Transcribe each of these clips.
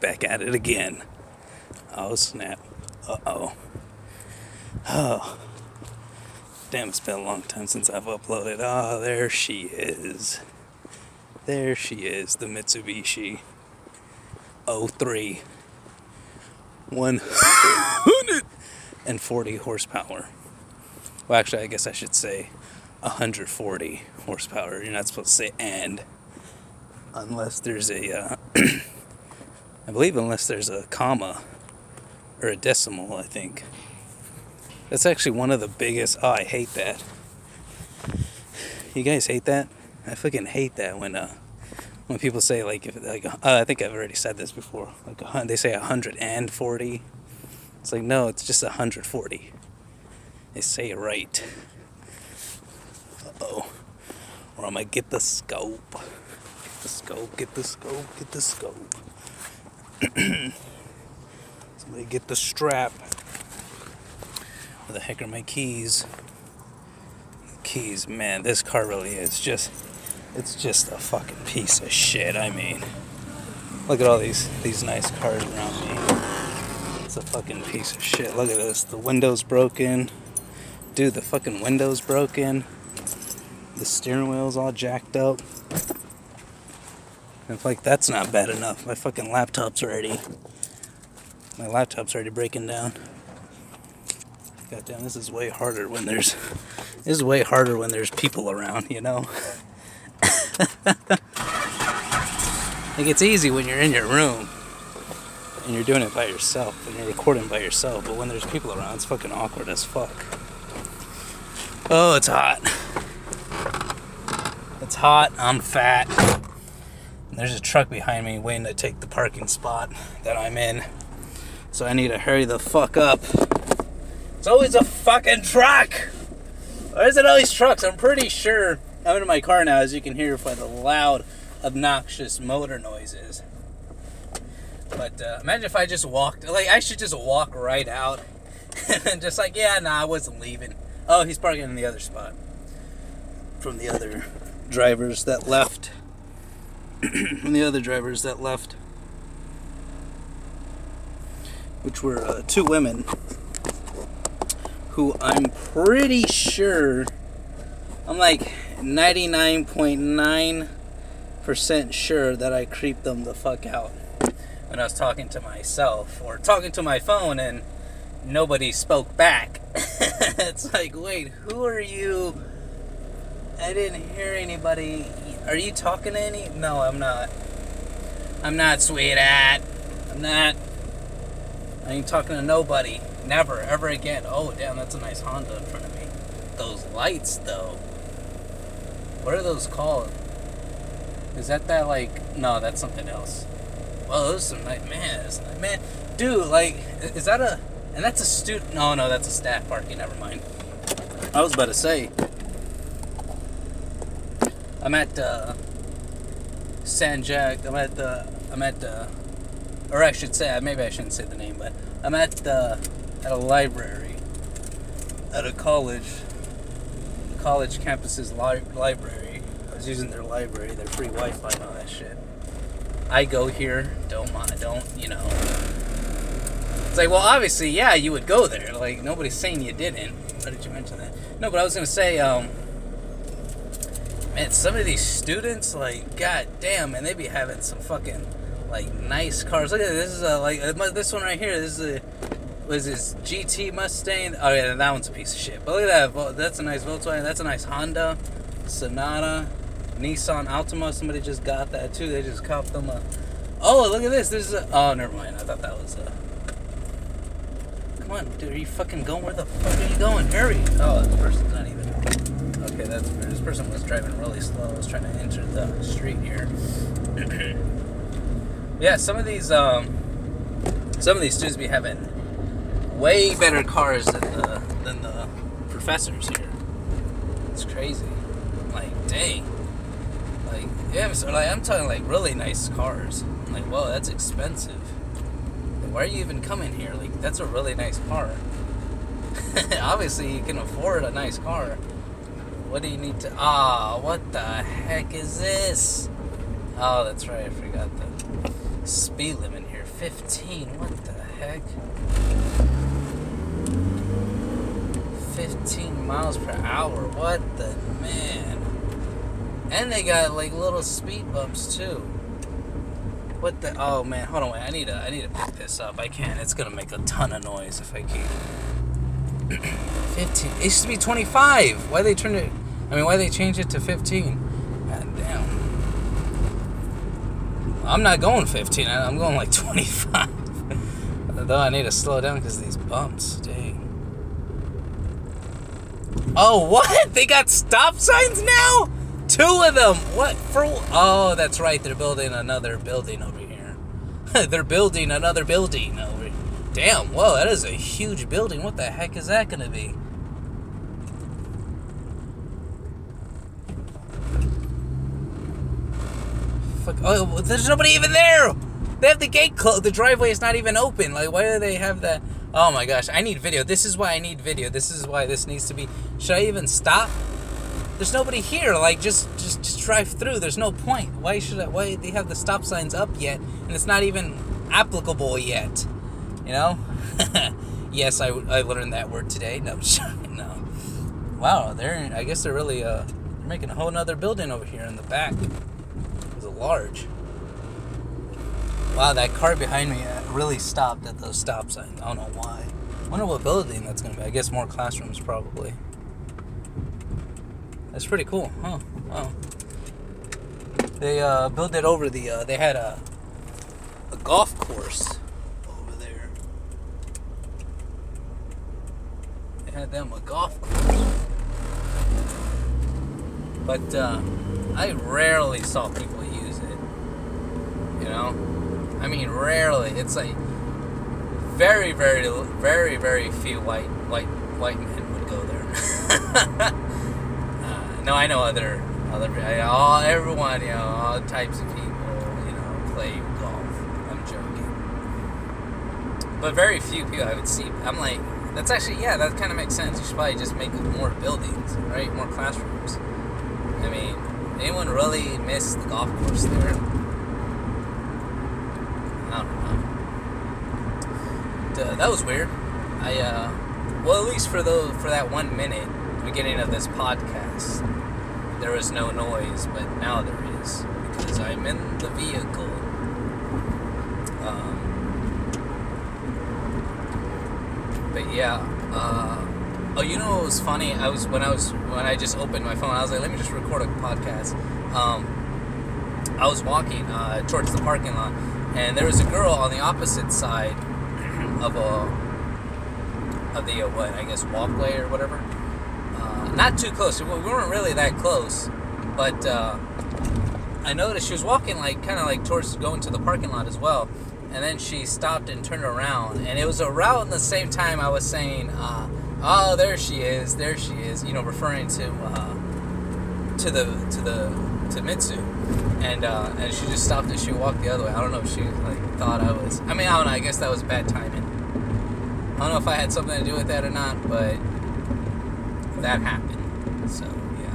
back at it again. Oh snap. Uh oh. Oh. Damn, it's been a long time since I've uploaded. Oh, there she is. There she is, the Mitsubishi 03. 140 horsepower. Well, actually, I guess I should say 140 horsepower. You're not supposed to say and. Unless there's a, uh, I believe, unless there's a comma or a decimal, I think. That's actually one of the biggest. Oh, I hate that. You guys hate that? I fucking hate that when uh when people say like if like uh, I think I've already said this before. Like a, they say 140. It's like no, it's just 140. They say it right. Uh oh. Or am I might get the scope. Get the scope. Get the scope. Get the scope. Somebody get the strap. Where the heck are my keys? Keys, man, this car really is just it's just a fucking piece of shit. I mean, look at all these these nice cars around me. It's a fucking piece of shit. Look at this. The window's broken. Dude, the fucking window's broken. The steering wheel's all jacked up. If like that's not bad enough, my fucking laptop's already my laptop's already breaking down. God damn, this is way harder when there's this is way harder when there's people around, you know. like it's easy when you're in your room and you're doing it by yourself and you're recording by yourself, but when there's people around, it's fucking awkward as fuck. Oh, it's hot. It's hot. I'm fat. There's a truck behind me waiting to take the parking spot that I'm in. So I need to hurry the fuck up. It's always a fucking truck. Why is it always trucks? I'm pretty sure I'm in my car now, as you can hear by the loud, obnoxious motor noises. But uh, imagine if I just walked, like, I should just walk right out and just like, yeah, nah, I wasn't leaving. Oh, he's parking in the other spot. From the other drivers that left. From the other drivers that left. Which were uh, two women who I'm pretty sure, I'm like 99.9% sure that I creeped them the fuck out when I was talking to myself or talking to my phone and nobody spoke back. it's like, wait, who are you? I didn't hear anybody. Are you talking to any? No, I'm not. I'm not, sweetheart. I'm not. I ain't talking to nobody. Never, ever again. Oh, damn, that's a nice Honda in front of me. Those lights, though. What are those called? Is that that, like, no, that's something else. Well, those are some nice, man, that's nice. man, dude, like, is that a, and that's a student, no, no, that's a staff parking, never mind. I was about to say, I'm at, uh, San Jack, I'm at the, I'm at, uh, or I should say, maybe I shouldn't say the name, but I'm at the at a library at a college college campus's li- library. I was using their library, their free Wi-Fi and all that shit. I go here, don't mind, don't you know? It's like, well, obviously, yeah, you would go there. Like nobody's saying you didn't. Why did you mention that? No, but I was gonna say, um, man, some of these students, like, god damn, man, they be having some fucking like nice cars. Look at this. This is a like uh, this one right here. This is a was this GT Mustang? Oh yeah, that one's a piece of shit. But look at that. That's a nice Volkswagen. That's a nice Honda, Sonata, Nissan Altima. Somebody just got that too. They just copped them a. Oh look at this. This is a. Oh never mind. I thought that was a. Come on, dude. Are you fucking going? Where the fuck are you going? Hurry! Oh, this person's not even. Okay, that's this person was driving really slow. Was trying to enter the street here. yeah, some of these um, some of these students be having way better cars than the than the professors here. It's crazy. Like, dang. Like, yeah, so like I'm talking like really nice cars. I'm Like, whoa, that's expensive. Like, why are you even coming here? Like, that's a really nice car. Obviously, you can afford a nice car. What do you need to? Ah, oh, what the heck is this? Oh, that's right. I forgot the speed limit here. 15. What the heck? 15 miles per hour. What the man? And they got like little speed bumps too. What the? Oh man, hold on. Wait, I need to. I need to pick this up. I can't. It's gonna make a ton of noise if I keep. 15. It to be 25. Why they turned it? I mean, why they changed it to 15? God damn. I'm not going 15. I'm going like 25. Though I need to slow down because these bumps. Dang. Oh, what? They got stop signs now? Two of them. What for? Oh, that's right. They're building another building over here. They're building another building over. Here. Damn. Whoa, that is a huge building. What the heck is that gonna be? Oh, there's nobody even there. They have the gate closed. The driveway is not even open. Like, why do they have that? Oh my gosh, I need video. This is why I need video. This is why this needs to be. Should I even stop? There's nobody here. Like, just just just drive through. There's no point. Why should I? Why they have the stop signs up yet, and it's not even applicable yet? You know? yes, I, I learned that word today. No, no. Wow, they're. I guess they're really uh, they're making a whole nother building over here in the back. Large. Wow, that car behind me uh, really stopped at those stop signs. I don't know why. Wonder what building that's going to be. I guess more classrooms, probably. That's pretty cool, huh? Wow. They uh, built it over the. Uh, they had a a golf course over there. They had them a golf course, but uh, I rarely saw people know. I mean, rarely. It's like very, very, very, very few white white white men would go there. uh, no, I know other other all everyone, you know, all types of people, you know, play golf. I'm joking, but very few people I would see. I'm like, that's actually yeah, that kind of makes sense. You should probably just make more buildings, right? More classrooms. I mean, anyone really miss the golf course there? Uh, that was weird. I uh, well, at least for the for that one minute, beginning of this podcast, there was no noise, but now there is because I'm in the vehicle. Um, but yeah. Uh, oh, you know what was funny? I was when I was when I just opened my phone. I was like, let me just record a podcast. Um, I was walking uh, towards the parking lot, and there was a girl on the opposite side of a of the uh, what I guess walkway or whatever. Uh, not too close. We weren't really that close, but uh, I noticed she was walking like kind of like towards going to the parking lot as well. And then she stopped and turned around, and it was around the same time I was saying, uh, "Oh, there she is, there she is," you know, referring to uh, to the to the to Mitsu, and uh, and she just stopped and she walked the other way. I don't know if she like thought I was. I mean, I don't know. I guess that was bad timing. I don't know if I had something to do with that or not, but that happened. So yeah.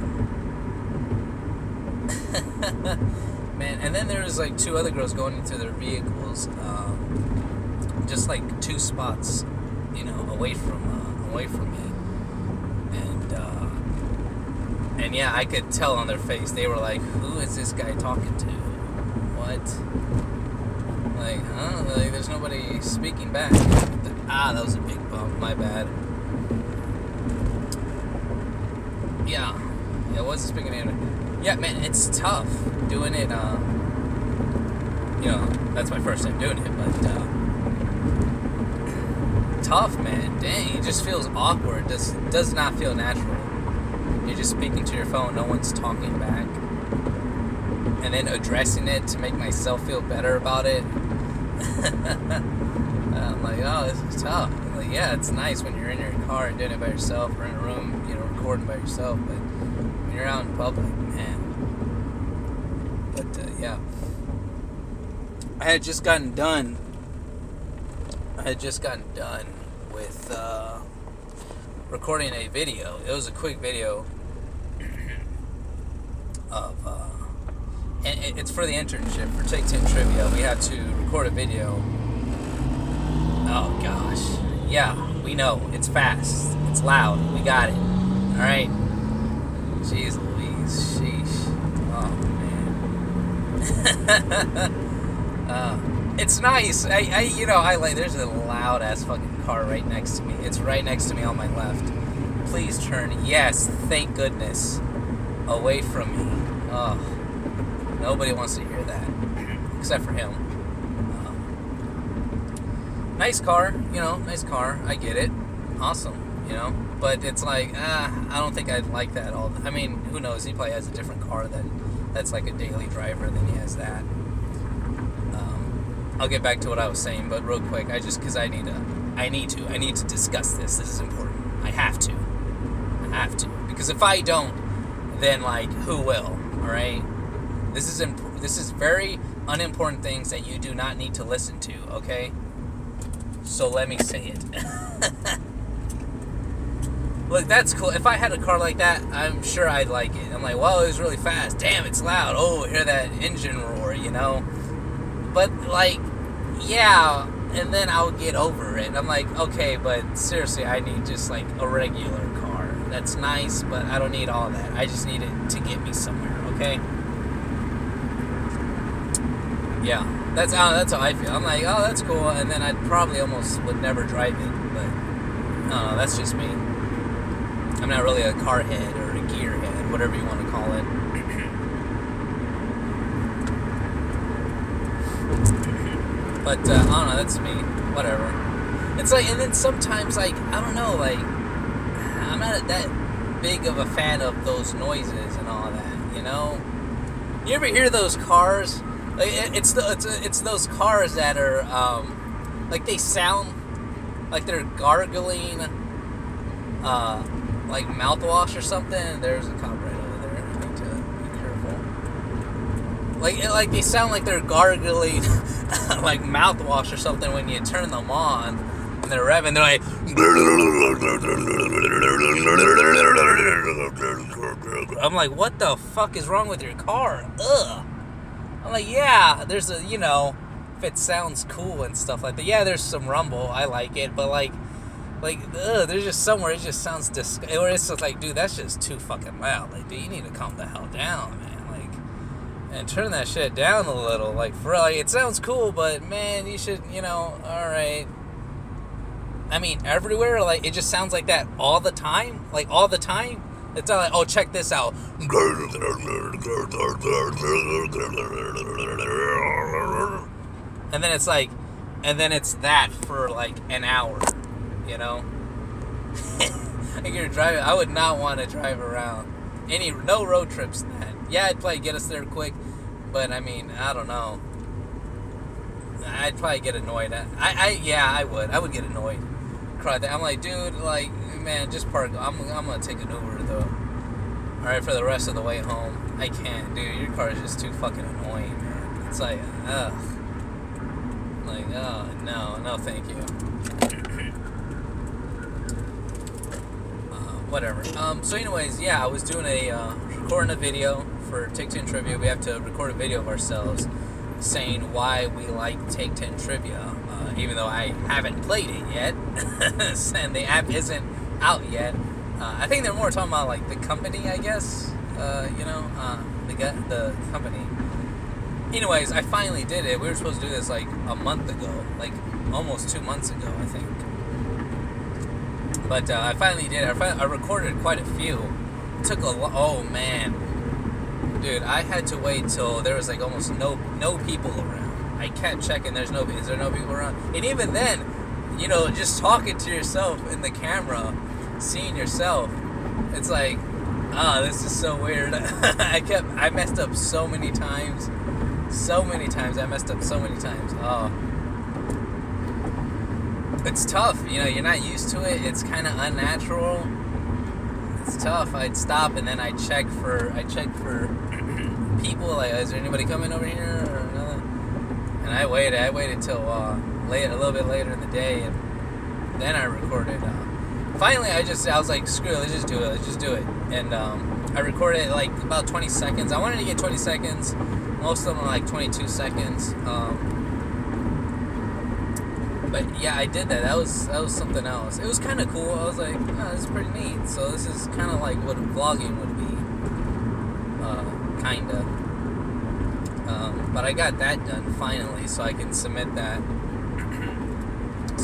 Man, and then there was like two other girls going into their vehicles, um, just like two spots, you know, away from uh, away from me, and uh, and yeah, I could tell on their face they were like, "Who is this guy talking to? What? Like, huh? Like, there's nobody speaking back." Ah, that was a big bump. My bad. Yeah. Yeah, what's the speaking of Yeah, man, it's tough doing it. Uh, you know, that's my first time doing it, but uh, tough, man. Dang, it just feels awkward. Does does not feel natural. You're just speaking to your phone. No one's talking back, and then addressing it to make myself feel better about it. I'm like, oh, this is tough. I'm like, yeah, it's nice when you're in your car and doing it by yourself, or in a room, you know, recording by yourself. But when you're out in public, man. But uh, yeah, I had just gotten done. I had just gotten done with uh, recording a video. It was a quick video of, uh, and it's for the internship for Take Ten Trivia. We had to record a video Oh gosh. Yeah, we know. It's fast. It's loud. We got it. Alright. Jeez Louise. Sheesh. Oh man. uh, it's nice. I, I you know, I like there's a loud ass fucking car right next to me. It's right next to me on my left. Please turn. Yes, thank goodness. Away from me. Oh. Nobody wants to hear that. Except for him. Nice car, you know, nice car. I get it. Awesome, you know. But it's like, ah, I don't think I'd like that all. I mean, who knows? He probably has a different car that that's like a daily driver than he has that. Um, I'll get back to what I was saying, but real quick, I just because I need to, I need to, I need to discuss this. This is important. I have to. I have to because if I don't, then like who will? All right. This is imp- this is very unimportant things that you do not need to listen to. Okay. So let me say it. Look, that's cool. If I had a car like that, I'm sure I'd like it. I'm like, well, it was really fast. Damn, it's loud. Oh, hear that engine roar, you know? But, like, yeah, and then I'll get over it. I'm like, okay, but seriously, I need just, like, a regular car. That's nice, but I don't need all that. I just need it to get me somewhere, okay? Yeah, that's how, that's how I feel. I'm like, oh, that's cool, and then I probably almost would never drive it, but, I don't know, that's just me. I'm not really a car head or a gear head, whatever you want to call it. but uh, I don't know. That's me. Whatever. It's like, and then sometimes, like, I don't know, like, I'm not that big of a fan of those noises and all that. You know? You ever hear those cars? It's the it's, it's those cars that are um, like they sound like they're gargling. Uh, like mouthwash or something. There's a cop right over there. I need to be careful. Like like they sound like they're gargling like mouthwash or something when you turn them on and they're revving. They're like. I'm like, what the fuck is wrong with your car? Ugh. I'm like, yeah, there's a, you know, if it sounds cool and stuff like that. Yeah, there's some rumble. I like it, but like, like, ugh, there's just somewhere it just sounds disgusting. Or it's just like, dude, that's just too fucking loud. Like, dude, you need to calm the hell down, man. Like, and turn that shit down a little. Like, for real, like, it sounds cool, but man, you should, you know, all right. I mean, everywhere, like, it just sounds like that all the time. Like, all the time. It's not like, oh, check this out. And then it's like, and then it's that for like an hour you know. like you're driving, I would not want to drive around any no road trips. That yeah, I'd probably get us there quick, but I mean, I don't know. I'd probably get annoyed. I, I yeah, I would. I would get annoyed. Cry that. I'm like, dude, like, man, just park. I'm, I'm gonna take an Uber though. All right, for the rest of the way home. I can't, dude. Your car is just too fucking annoying, man. It's like, ugh. Like, oh no, no, thank you. whatever. Um, so, anyways, yeah, I was doing a uh, recording a video for Take Ten Trivia. We have to record a video of ourselves saying why we like Take Ten Trivia, uh, even though I haven't played it yet, and the app isn't out yet. Uh, I think they're more talking about like the company, I guess. Uh, you know, uh, the the company. Anyways, I finally did it. We were supposed to do this like a month ago, like almost two months ago, I think. But uh, I finally did. I, I recorded quite a few. It took a lo- oh man, dude, I had to wait till there was like almost no no people around. I kept checking. There's no is there no people around? And even then, you know, just talking to yourself in the camera, seeing yourself, it's like, ah, oh, this is so weird. I kept I messed up so many times, so many times. I messed up so many times. Oh it's tough. You know, you're not used to it. It's kind of unnatural. It's tough. I'd stop and then I'd check for I check for people. Like, is there anybody coming over here or another? And I waited. I waited till uh, late, a little bit later in the day, and then I recorded. Uh, finally, I just I was like, screw it. Let's just do it. Let's just do it. And um, I recorded like about 20 seconds. I wanted to get 20 seconds. Most of them are like 22 seconds. Um, but yeah, I did that. That was that was something else. It was kind of cool. I was like, oh, this is pretty neat. So this is kind of like what vlogging would be, uh, kind of. Um, but I got that done finally, so I can submit that,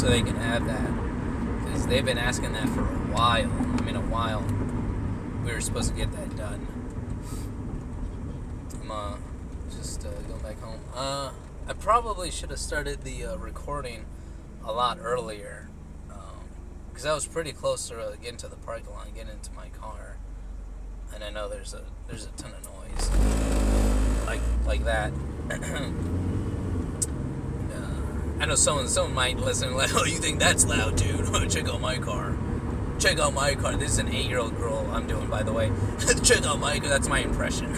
so they can have that, because they've been asking that for a while. I mean, a while. We were supposed to get that done. I'm uh, just uh, going back home. Uh, I probably should have started the uh, recording a lot earlier because um, I was pretty close to uh, getting to the parking lot getting into my car, and I know there's a there's a ton of noise like like that. I know someone someone might listen like, oh, you think that's loud, dude? Check out my car. Check out my car. This is an eight-year-old girl I'm doing, by the way. Check out my car. That's my impression.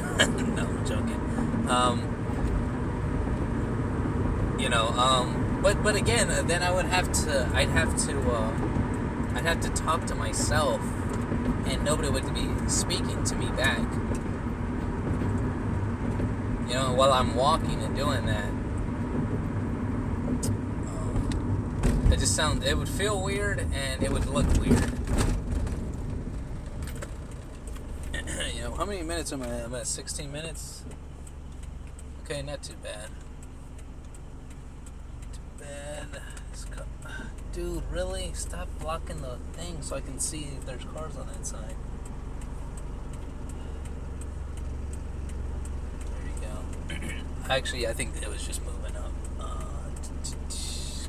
no, I'm joking. Um, you know, um, but but again, uh, then I would have to. I'd have to. Uh, I'd have to talk to myself, and nobody would be speaking to me back. You know, while I'm walking and doing that, um, it just sound. It would feel weird, and it would look weird. you know, how many minutes am I? I'm at 16 minutes. Okay, not too bad. too bad. Dude, really? Stop blocking the thing so I can see if there's cars on that side. There you go. Actually, I think it was just moving up. Uh,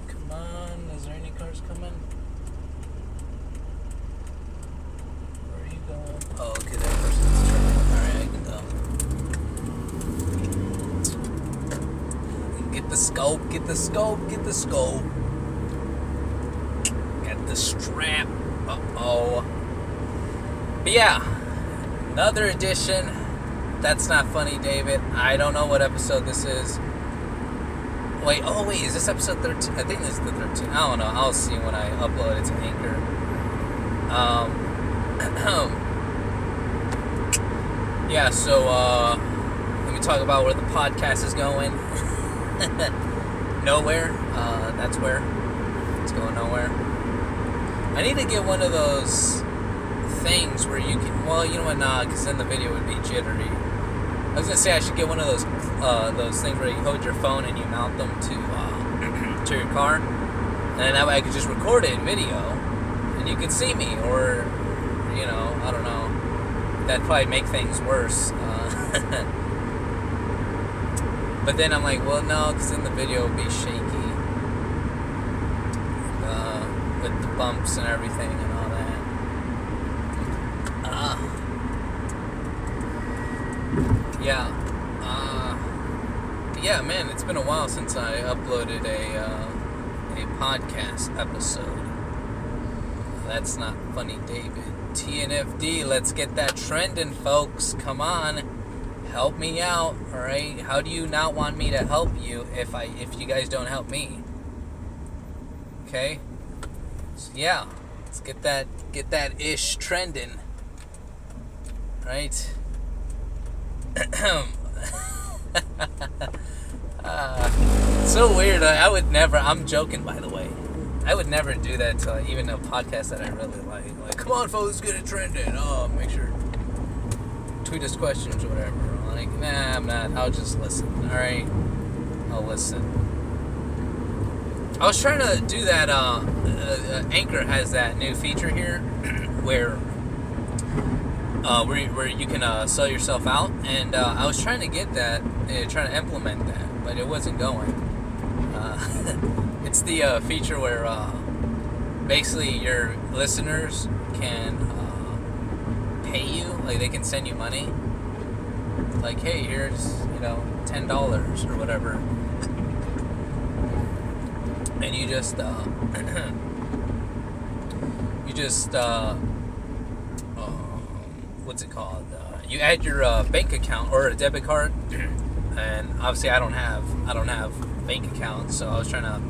come on, is there any cars coming? Where are you going? Oh, okay, that person's turning. Alright, I can go. Get the scope, get the scope, get the scope Get the strap. Uh oh. But yeah, another edition. That's not funny, David. I don't know what episode this is. Wait, oh wait, is this episode 13? I think this is the 13. I don't know. I'll see when I upload it to Anchor. Um, yeah, so uh, let me talk about where the podcast is going. nowhere. Uh, that's where. It's going nowhere. I need to get one of those things where you can. Well, you know what? Nah, because then the video would be jittery. I was gonna say I should get one of those uh, those things where you hold your phone and you mount them to uh, to your car, and that way I could just record it in video, and you could see me. Or, you know, I don't know. That'd probably make things worse. Uh, but then I'm like, well, no, because then the video would be shaky. With the bumps and everything and all that. Uh, yeah. Uh, yeah, man, it's been a while since I uploaded a, uh, a podcast episode. That's not funny, David. TNFD, let's get that trending, folks. Come on. Help me out, all right? How do you not want me to help you if I if you guys don't help me? Okay? So yeah, let's get that get that ish trending. Right? uh, so weird. I, I, would never. I'm joking, by the way. I would never do that to like, even a podcast that I really like. Like, come on, folks, get it trending. Oh, make sure tweet us questions or whatever. Like, nah, I'm not. I'll just listen. All right, I'll listen. I was trying to do that. Uh, uh, Anchor has that new feature here where uh, where, where you can uh, sell yourself out, and uh, I was trying to get that, uh, trying to implement that, but it wasn't going. Uh, it's the uh, feature where basically your listeners can pay you, like they can send you money. Like, hey, here's you know ten dollars or whatever and you just uh, you just uh, uh, what's it called? Uh, you add your uh, bank account or a debit card, and obviously I don't have I don't have bank account, so I was trying to.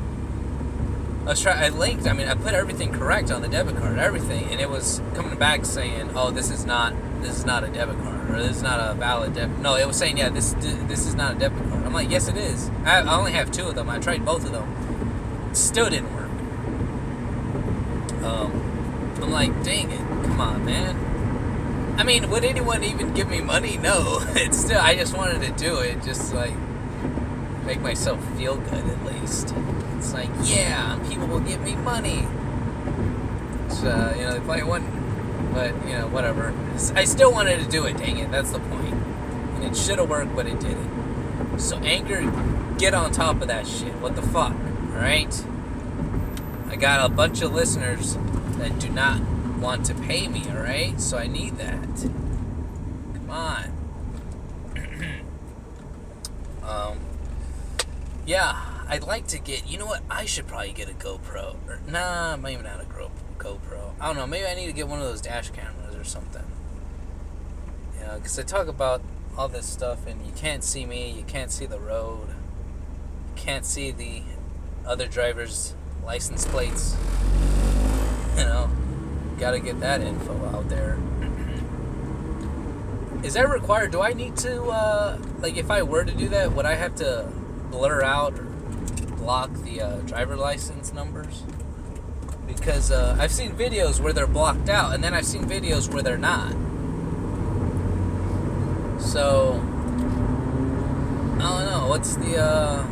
I was trying. I linked. I mean, I put everything correct on the debit card, everything, and it was coming back saying, "Oh, this is not this is not a debit card, or this is not a valid debit." No, it was saying, "Yeah, this this is not a debit card." I'm like, "Yes, it is. I, I only have two of them. I tried both of them." Still didn't work. Um, I'm like, dang it, come on, man. I mean, would anyone even give me money? No. It's still, I just wanted to do it, just like make myself feel good at least. It's like, yeah, people will give me money. So, uh, you know, they probably wouldn't. But, you know, whatever. I still wanted to do it, dang it. That's the point. And it should have worked, but it didn't. So, Anchor, get on top of that shit. What the fuck? Alright? I got a bunch of listeners that do not want to pay me, alright? So, I need that. Come on. um, yeah, I'd like to get. You know what? I should probably get a GoPro. Or, nah, maybe not a GoPro. I don't know. Maybe I need to get one of those dash cameras or something. You know, because I talk about all this stuff, and you can't see me. You can't see the road. You can't see the other drivers' license plates. You know, got to get that info out there. Is that required? Do I need to, uh, like, if I were to do that, would I have to blur out or block the uh, driver license numbers? Because uh, I've seen videos where they're blocked out, and then I've seen videos where they're not. So I don't know. What's the uh,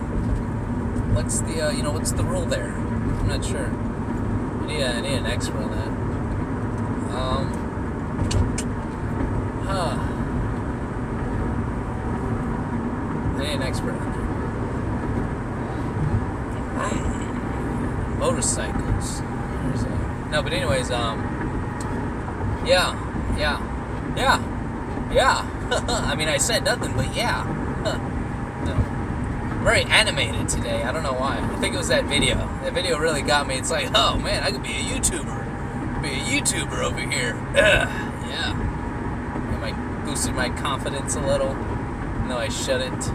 what's the uh, you know what's the rule there? I'm not sure. A, I need an expert on that. Um, huh. I need an expert on that. Motorcycles. No, but anyways, um, yeah, yeah, yeah, yeah. I mean, I said nothing, but yeah. Very animated today. I don't know why. I think it was that video. That video really got me. It's like, oh man, I could be a YouTuber. Be a YouTuber over here. yeah. It might boosted my confidence a little. No, I shouldn't.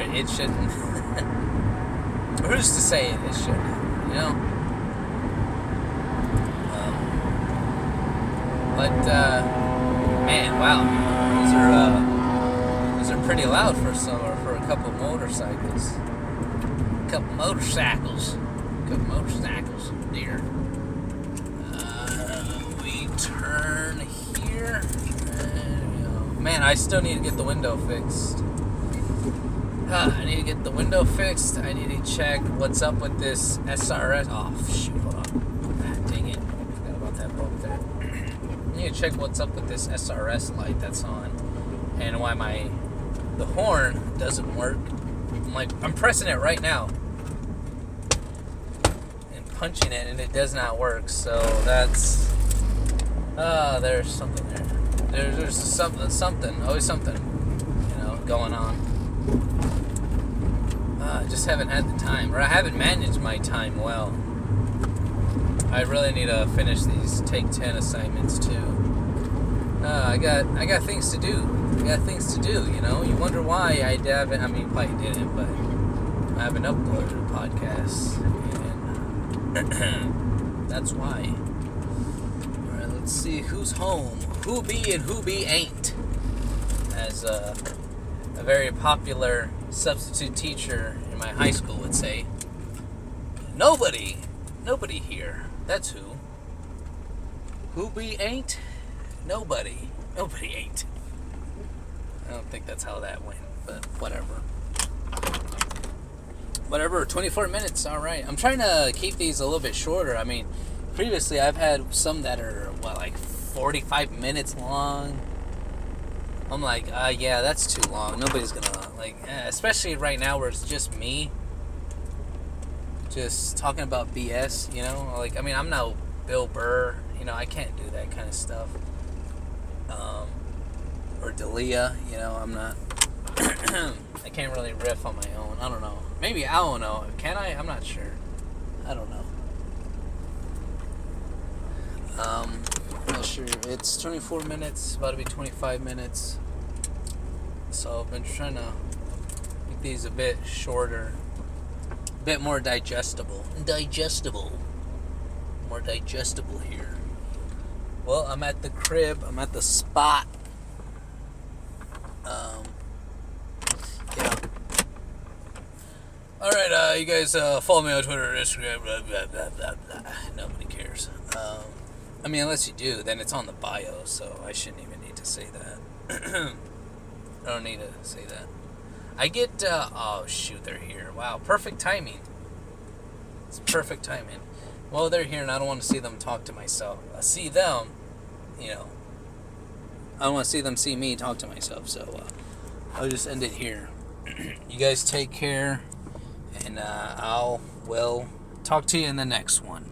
It shouldn't. Who's to say it? It shouldn't. You know. But uh, man, wow, those are uh, those are pretty loud for some or for a couple motorcycles. A couple motorcycles, a couple motorcycles, dear. Man, I still need to get the window fixed. I need to get the window fixed. I need to check what's up with this SRS. Oh, shoot, hold on. Dang it. Forgot about that bolt there need to check what's up with this SRS light that's on and why my the horn doesn't work. I'm like I'm pressing it right now and punching it and it does not work. So that's ah uh, there's something there. There's something something always something you know going on. Uh, I just haven't had the time or I haven't managed my time well. I really need to finish these take 10 assignments too. Uh, I got I got things to do. I got things to do, you know. You wonder why I haven't, I mean, probably didn't, but I haven't uploaded podcasts. And that's why. Let's see who's home. Who be and who be ain't. As a, a very popular substitute teacher in my high school would say, nobody, nobody here. That's who. Who be ain't? Nobody. Nobody ain't. I don't think that's how that went, but whatever. Whatever, 24 minutes, alright. I'm trying to keep these a little bit shorter. I mean, previously I've had some that are, what, like 45 minutes long? I'm like, uh, yeah, that's too long. Nobody's gonna, like, eh, especially right now where it's just me just talking about BS, you know? Like, I mean, I'm no Bill Burr, you know, I can't do that kind of stuff. Um, or Dalia, you know, I'm not, I can't really riff on my own. I don't know. Maybe I don't know. Can I? I'm not sure. I don't know. Um, It's 24 minutes, about to be 25 minutes. So I've been trying to make these a bit shorter a bit more digestible. Digestible. More digestible here. Well, I'm at the crib. I'm at the spot. Um, yeah. All right, uh, you guys uh, follow me on Twitter, Instagram, blah, blah, blah, blah, blah. Nobody cares. Um, I mean, unless you do, then it's on the bio, so I shouldn't even need to say that. I don't need to say that. I get, uh, oh shoot, they're here. Wow, perfect timing. It's perfect timing. Well, they're here, and I don't want to see them talk to myself. I see them, you know. I don't want to see them see me talk to myself, so uh, I'll just end it here. you guys take care, and uh, I'll, well, talk to you in the next one.